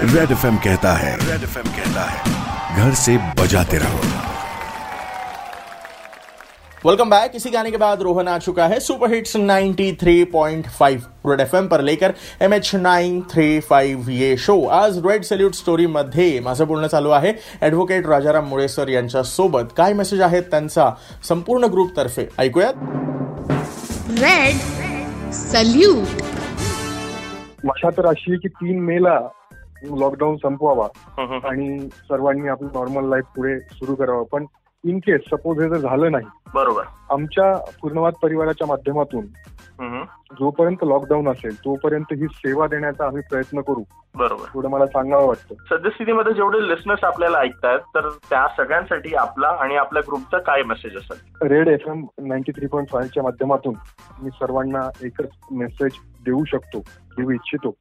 Red F कहता है। Red F कहता है। घर से बजाते रहो। वेलकम बैक इसी गाने के बाद रोहन आ चुका है सुपर हिट्स 93.5 रेड एफ़ पर लेकर M H nine three five ये शो आज रेड सल्यूट स्टोरी मध्ये माझं बोलणं चालू आहे ऍडव्होकेट राजाराम मुळेसर यांच्या सोबत काय मेसेज आहेत त्यांचा संपूर्ण ग्रुप तर्फे? ऐकूयात? रेड सल्यूट आशा तर अशी आहे की तीन मेला लॉकडाऊन संपवावा. आणि सर्वांनी आपलं नॉर्मल लाईफ पुढे सुरू करावं. पण इन केस सपोज हे जर झालं नाही बरोबर. आमच्या पूर्णवाद परिवाराच्या माध्यमातून. जोपर्यंत लॉकडाऊन असेल तोपर्यंत ही सेवा देण्याचा आम्ही प्रयत्न करू. बरोबर. एवढं मला सांगावं वाटतं. सद्यस्थितीमध्ये जेवढे लिस्नर्स आपल्याला ऐकतायत तर त्या सगळ्यांसाठी आपला आणि आपल्या ग्रुपचा काय मेसेज असेल? Red F M ninety three point फाईव्हच्या माध्यमातून मी सर्वांना एकच मेसेज देऊ शकतो देऊ इच्छितो.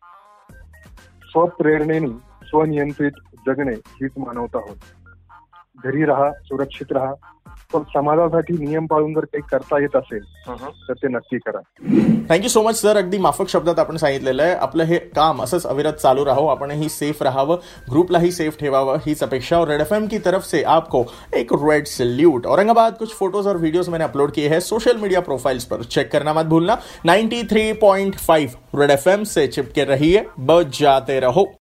स्वप्रेरणेने स्वनियंत्रित जगने हीच मानवता होत घरी राहा सुरक्षित राहा पण समाजासाठी नियम पाळून जर काही करता येत असेल तर ते नक्की करा. थँक्यू सो मच सर अगदी माफक शब्दात आपण सांगितलेलं आहे. आपलं हे काम असंच अविरत चालू राहो. आपणही सेफ़ राहावं. ग्रुपलाही सेफ़ ठेवावं. हीच अपेक्षा. और रेड एफ़ एम की तरफ़ से आपको एक रेड सल्यूट औरंगाबाद कुछ फ़ोटोज़ और वीडियोस मैंने अपलोड किए हैं. सोशल मीडिया प्रोफाइल्स पर चेक करना मत भूलना. 93.5 रेड एफ़ एम से चिपके रहिए. बच जाते रहो.